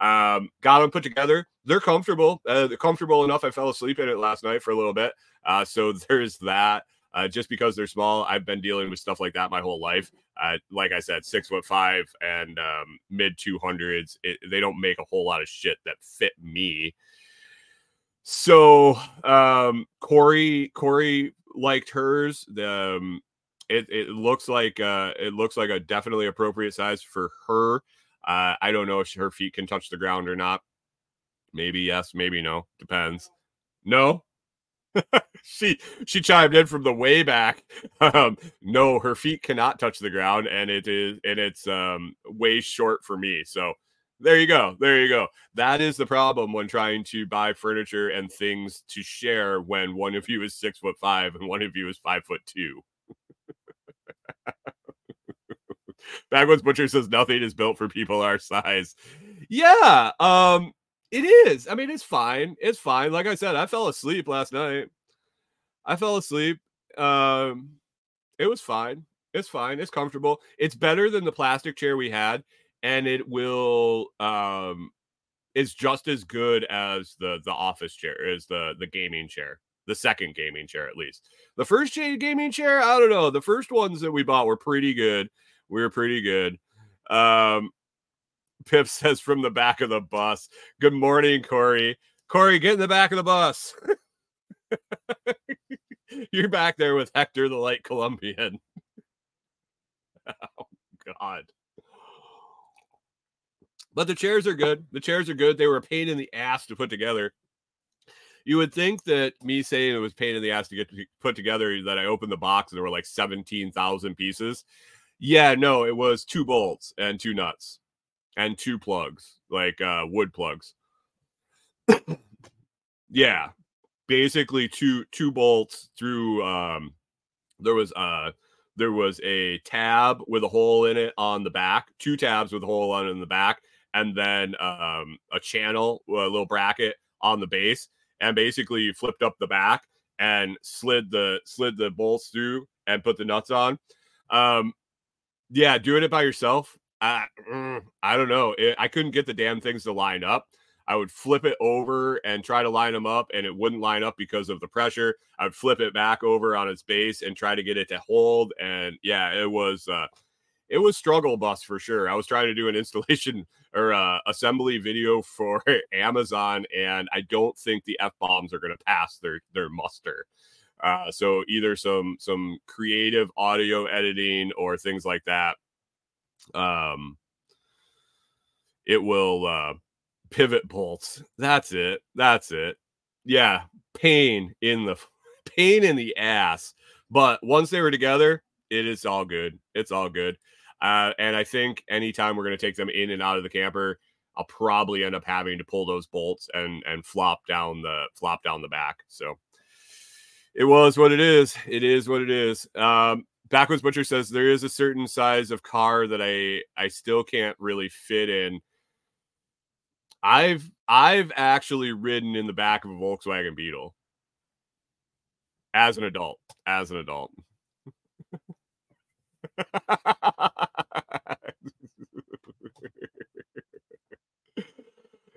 Um, got them put together. They're comfortable. Uh, they're comfortable enough. I fell asleep in it last night for a little bit. Uh, so there's that. uh, just because they're small. I've been dealing with stuff like that my whole life. Uh, like I said, six foot five and um, mid 200s. It, they don't make a whole lot of shit that fit me. So um, Corey, Corey liked hers. The um, it, it looks like uh, it looks like a definitely appropriate size for her. Uh, I don't know if her feet can touch the ground or not. Maybe yes, maybe no. Depends. No, she she chimed in from the way back. Um, no, her feet cannot touch the ground, and it is and it's um way short for me. So there you go, there you go. That is the problem when trying to buy furniture and things to share when one of you is six foot five and one of you is five foot two. Backwoods Butcher says nothing is built for people our size. Yeah, um, it is. I mean, it's fine. It's fine. Like I said, I fell asleep last night. I fell asleep. Um, it was fine. It's fine. It's comfortable. It's better than the plastic chair we had, and it will um it's just as good as the the office chair, is the the gaming chair, the second gaming chair at least. The first gaming chair, I don't know. The first ones that we bought were pretty good. We were pretty good. Um, Pip says from the back of the bus. Good morning, Corey. Corey, get in the back of the bus. You're back there with Hector the Light Colombian. oh, God. But the chairs are good. The chairs are good. They were a pain in the ass to put together. You would think that me saying it was pain in the ass to get put together, that I opened the box and there were like 17,000 pieces. Yeah, no, it was two bolts and two nuts and two plugs, like uh, wood plugs. yeah, basically two two bolts through. Um, there was uh there was a tab with a hole in it on the back, two tabs with a hole on it in the back, and then um, a channel, a little bracket on the base, and basically you flipped up the back and slid the slid the bolts through and put the nuts on. Um, yeah, doing it by yourself I, mm, I don't know. It, I couldn't get the damn things to line up. I would flip it over and try to line them up, and it wouldn't line up because of the pressure. I would flip it back over on its base and try to get it to hold. And yeah, it was uh, it was struggle bus for sure. I was trying to do an installation or uh, assembly video for Amazon, and I don't think the f bombs are going to pass their their muster. Uh, so either some some creative audio editing or things like that um it will uh pivot bolts. That's it. That's it. Yeah pain in the pain in the ass. But once they were together it is all good. It's all good. Uh and i think anytime we're going to take them in and out of the camper i'll probably end up having to pull those bolts and and flop down the flop down the back. So it was what it is. It is what it is. Um Backwoods Butcher says there is a certain size of car that I I still can't really fit in. I've I've actually ridden in the back of a Volkswagen Beetle as an adult. As an adult.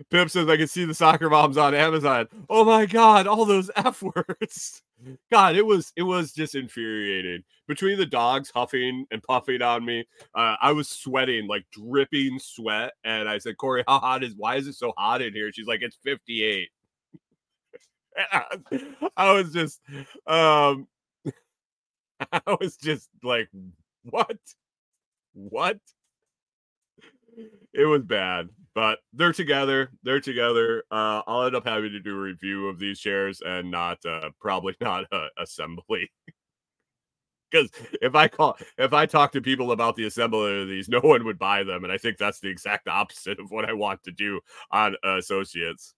Pip says I can see the soccer moms on Amazon. Oh my god, all those F words. God, it was it was just infuriating. Between the dogs huffing and puffing on me, uh, I was sweating like dripping sweat. And I said, Corey, how hot is? Why is it so hot in here? She's like, it's 58. I was just, um, I was just like, what, what? It was bad but they're together. They're together. Uh, I'll end up having to do a review of these chairs and not uh, probably not a assembly. Because if I call, if I talk to people about the assembly of these, no one would buy them, and I think that's the exact opposite of what I want to do on uh, associates.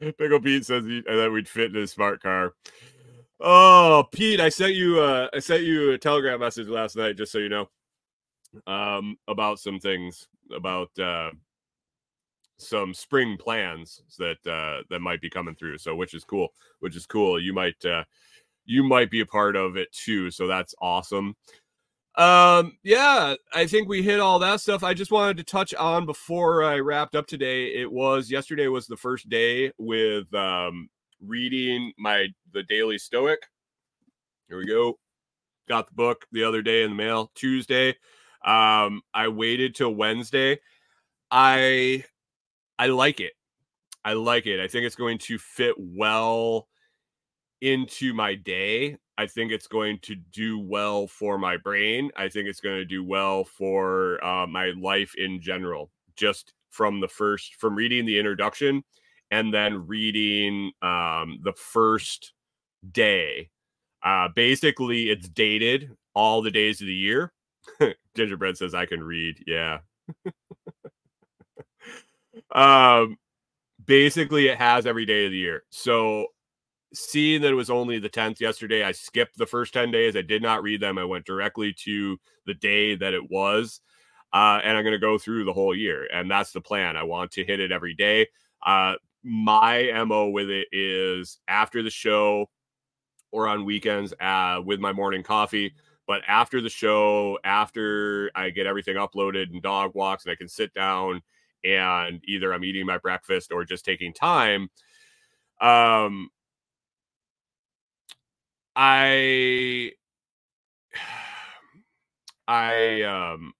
Pickle Pete says he, that we'd fit in a smart car. Oh, Pete, I sent you uh I sent you a telegram message last night just so you know. Um about some things about uh some spring plans that uh that might be coming through. So which is cool, which is cool. You might uh you might be a part of it too, so that's awesome. Um, yeah, I think we hit all that stuff. I just wanted to touch on before I wrapped up today. It was yesterday was the first day with um reading my the Daily Stoic. Here we go. Got the book the other day in the mail, Tuesday. Um, I waited till Wednesday. I I like it. I like it. I think it's going to fit well into my day. I think it's going to do well for my brain. I think it's going to do well for uh, my life in general. Just from the first, from reading the introduction and then reading um, the first day. Uh, basically, it's dated all the days of the year. Gingerbread says I can read. Yeah. um, basically, it has every day of the year. So seeing that it was only the 10th yesterday, I skipped the first 10 days. I did not read them. I went directly to the day that it was. Uh, and I'm going to go through the whole year. And that's the plan. I want to hit it every day. Uh, my MO with it is after the show or on weekends uh, with my morning coffee. But after the show, after I get everything uploaded and dog walks, and I can sit down and either I'm eating my breakfast or just taking time. Um, I I um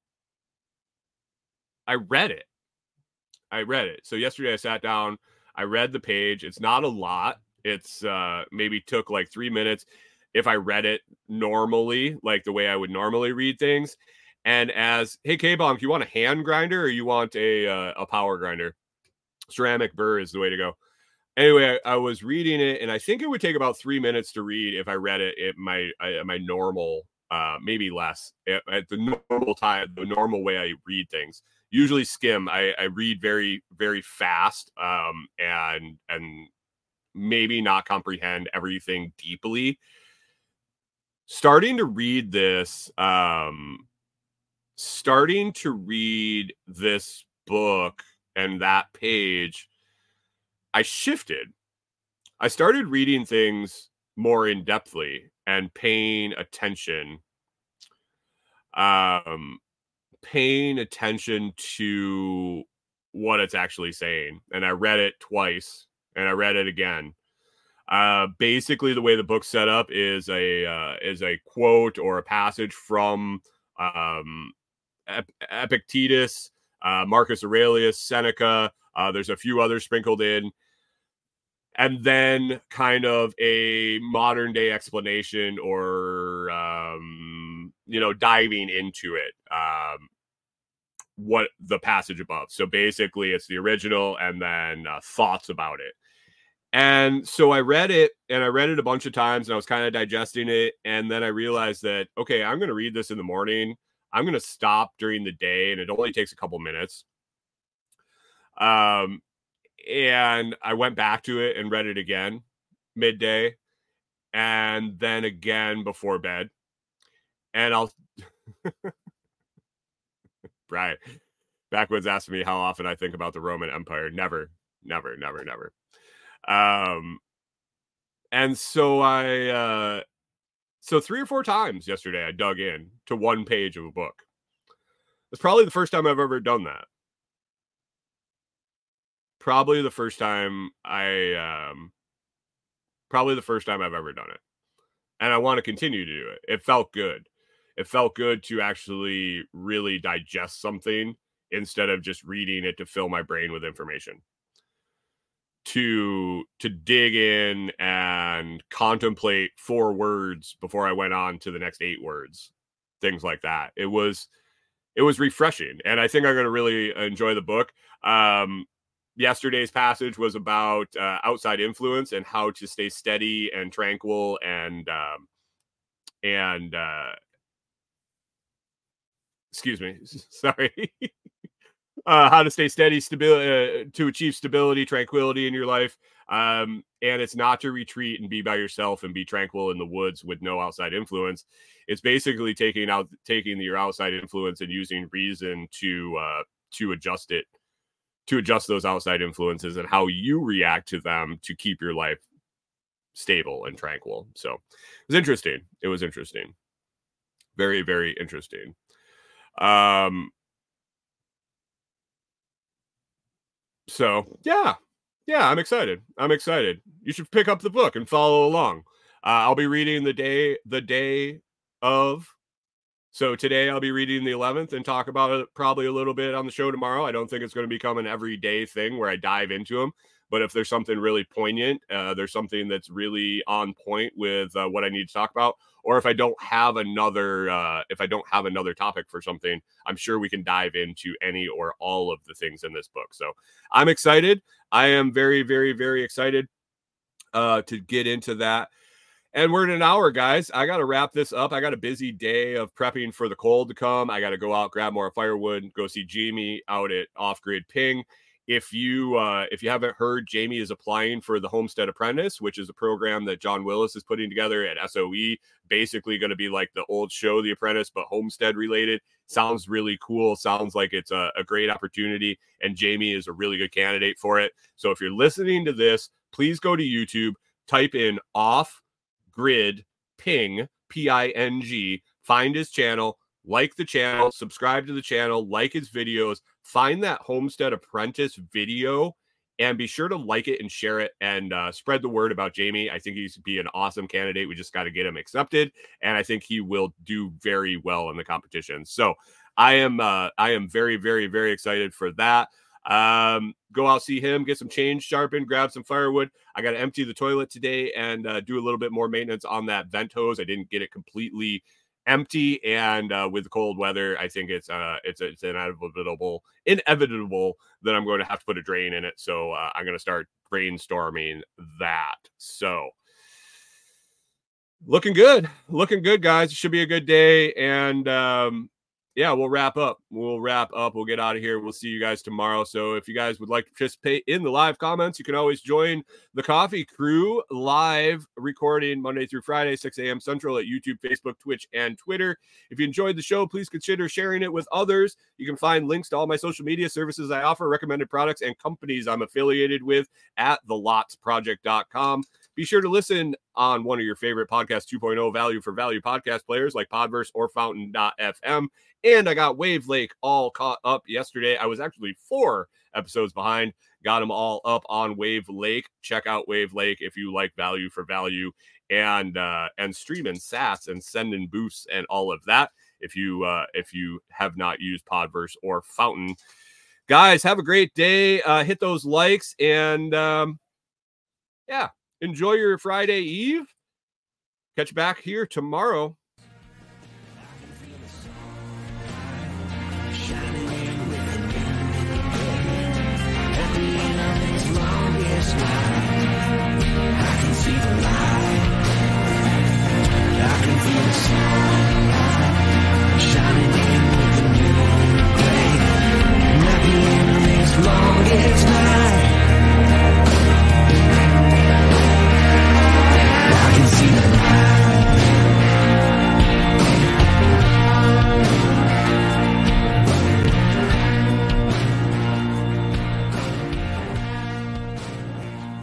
I read it. I read it. So yesterday I sat down, I read the page. It's not a lot. It's uh maybe took like 3 minutes if I read it normally, like the way I would normally read things. And as hey K Bonk, you want a hand grinder or you want a uh, a power grinder? Ceramic burr is the way to go anyway, I, I, was reading it, and I think it would take about three minutes to read if I read it at my at my normal, uh, maybe less at, at, the normal time, the normal way I read things. Usually skim. I, I read very very fast, um, and and maybe not comprehend everything deeply. Starting to read this, um, starting to read this book and that page I shifted. I started reading things more in depthly and paying attention um paying attention to what it's actually saying and i read it twice and i read it again. Uh basically the way the book's set up is a uh, is a quote or a passage from um Ep- epictetus uh marcus aurelius seneca uh there's a few others sprinkled in and then kind of a modern day explanation or um, you know diving into it um, what the passage above. So basically it's the original and then uh, thoughts about it. And so i read it and i read it a bunch of times and i was kind of digesting it and then i realized that okay i'm going to read this in the morning. I'm going to stop during the day and it only takes a couple minutes. Um and I went back to it and read it again midday and then again before bed. And I'll right. Backwoods asked me how often I think about the Roman Empire. Never, never, never, never. Um and so I uh so three or four times yesterday I dug in to one page of a book. It's probably the first time I've ever done that probably the first time I um probably the first time I've ever done it. And I want to continue to do it. It felt good. It felt good to actually really digest something instead of just reading it to fill my brain with information. To to dig in and contemplate four words before I went on to the next eight words. Things like that. It was it was refreshing and I think I'm going to really enjoy the book. Um yesterday's passage was about uh, outside influence and how to stay steady and tranquil and um, and uh, excuse me sorry uh, how to stay steady stability uh, to achieve stability tranquility in your life um, and it's not to retreat and be by yourself and be tranquil in the woods with no outside influence it's basically taking out taking your outside influence and using reason to uh, to adjust it to adjust those outside influences and how you react to them to keep your life stable and tranquil. So it was interesting. It was interesting. very very interesting. Um. So yeah, yeah, I'm excited. I'm excited. You should pick up the book and follow along. Uh, I'll be reading the day the day of. So today I'll be reading the 11th and talk about it probably a little bit on the show tomorrow. I don't think it's going to become an everyday thing where I dive into them. But if there's something really poignant, uh, there's something that's really on point with uh, what I need to talk about, or if I don't have another, uh, if I don't have another topic for something, I'm sure we can dive into any or all of the things in this book. So I'm excited. I am very, very, very excited uh, to get into that. And we're in an hour, guys. I got to wrap this up. I got a busy day of prepping for the cold to come. I got to go out, grab more firewood, go see Jamie out at Off Grid Ping if you uh, if you haven't heard, Jamie is applying for the Homestead Apprentice, which is a program that John Willis is putting together at SOE. Basically, going to be like the old show, The Apprentice, but homestead related. Sounds really cool. Sounds like it's a, a great opportunity, and Jamie is a really good candidate for it. So if you're listening to this, please go to YouTube, type in off grid ping p i n g, find his channel, like the channel, subscribe to the channel, like his videos, find that Homestead Apprentice video and be sure to like it and share it and uh, spread the word about Jamie. I think he's be an awesome candidate. We just got to get him accepted, and I think he will do very well in the competition. So I am uh, I am very very very excited for that. Um, go out see him, get some change sharpened, grab some firewood. I got to empty the toilet today and uh, do a little bit more maintenance on that vent hose. I didn't get it completely empty and uh, with cold weather i think it's uh it's it's inevitable inevitable that i'm going to have to put a drain in it so uh, i'm going to start brainstorming that so. Looking good looking good guys it should be a good day and um yeah, we'll wrap up. We'll wrap up. We'll get out of here. We'll see you guys tomorrow. So if you guys would like to participate in the live comments, you can always join the coffee crew live recording Monday through Friday, 6 a.m. Central at YouTube, Facebook, Twitch, and Twitter. If you enjoyed the show, please consider sharing it with others. You can find links to all my social media services I offer, recommended products, and companies I'm affiliated with at thelotsproject.com. Be sure to listen on one of your favorite podcast 2.0 value for value podcast players like Podverse or Fountain.fm. And I got Wavlake all caught up yesterday. I was actually four episodes behind. Got them all up on Wavlake. Check out Wavlake if you like value for value and uh, and streaming sats and sending boosts and all of that. If you uh, if you have not used Podverse or Fountain, guys, have a great day. Uh, hit those likes and um, yeah, enjoy your Friday Eve. Catch back here tomorrow.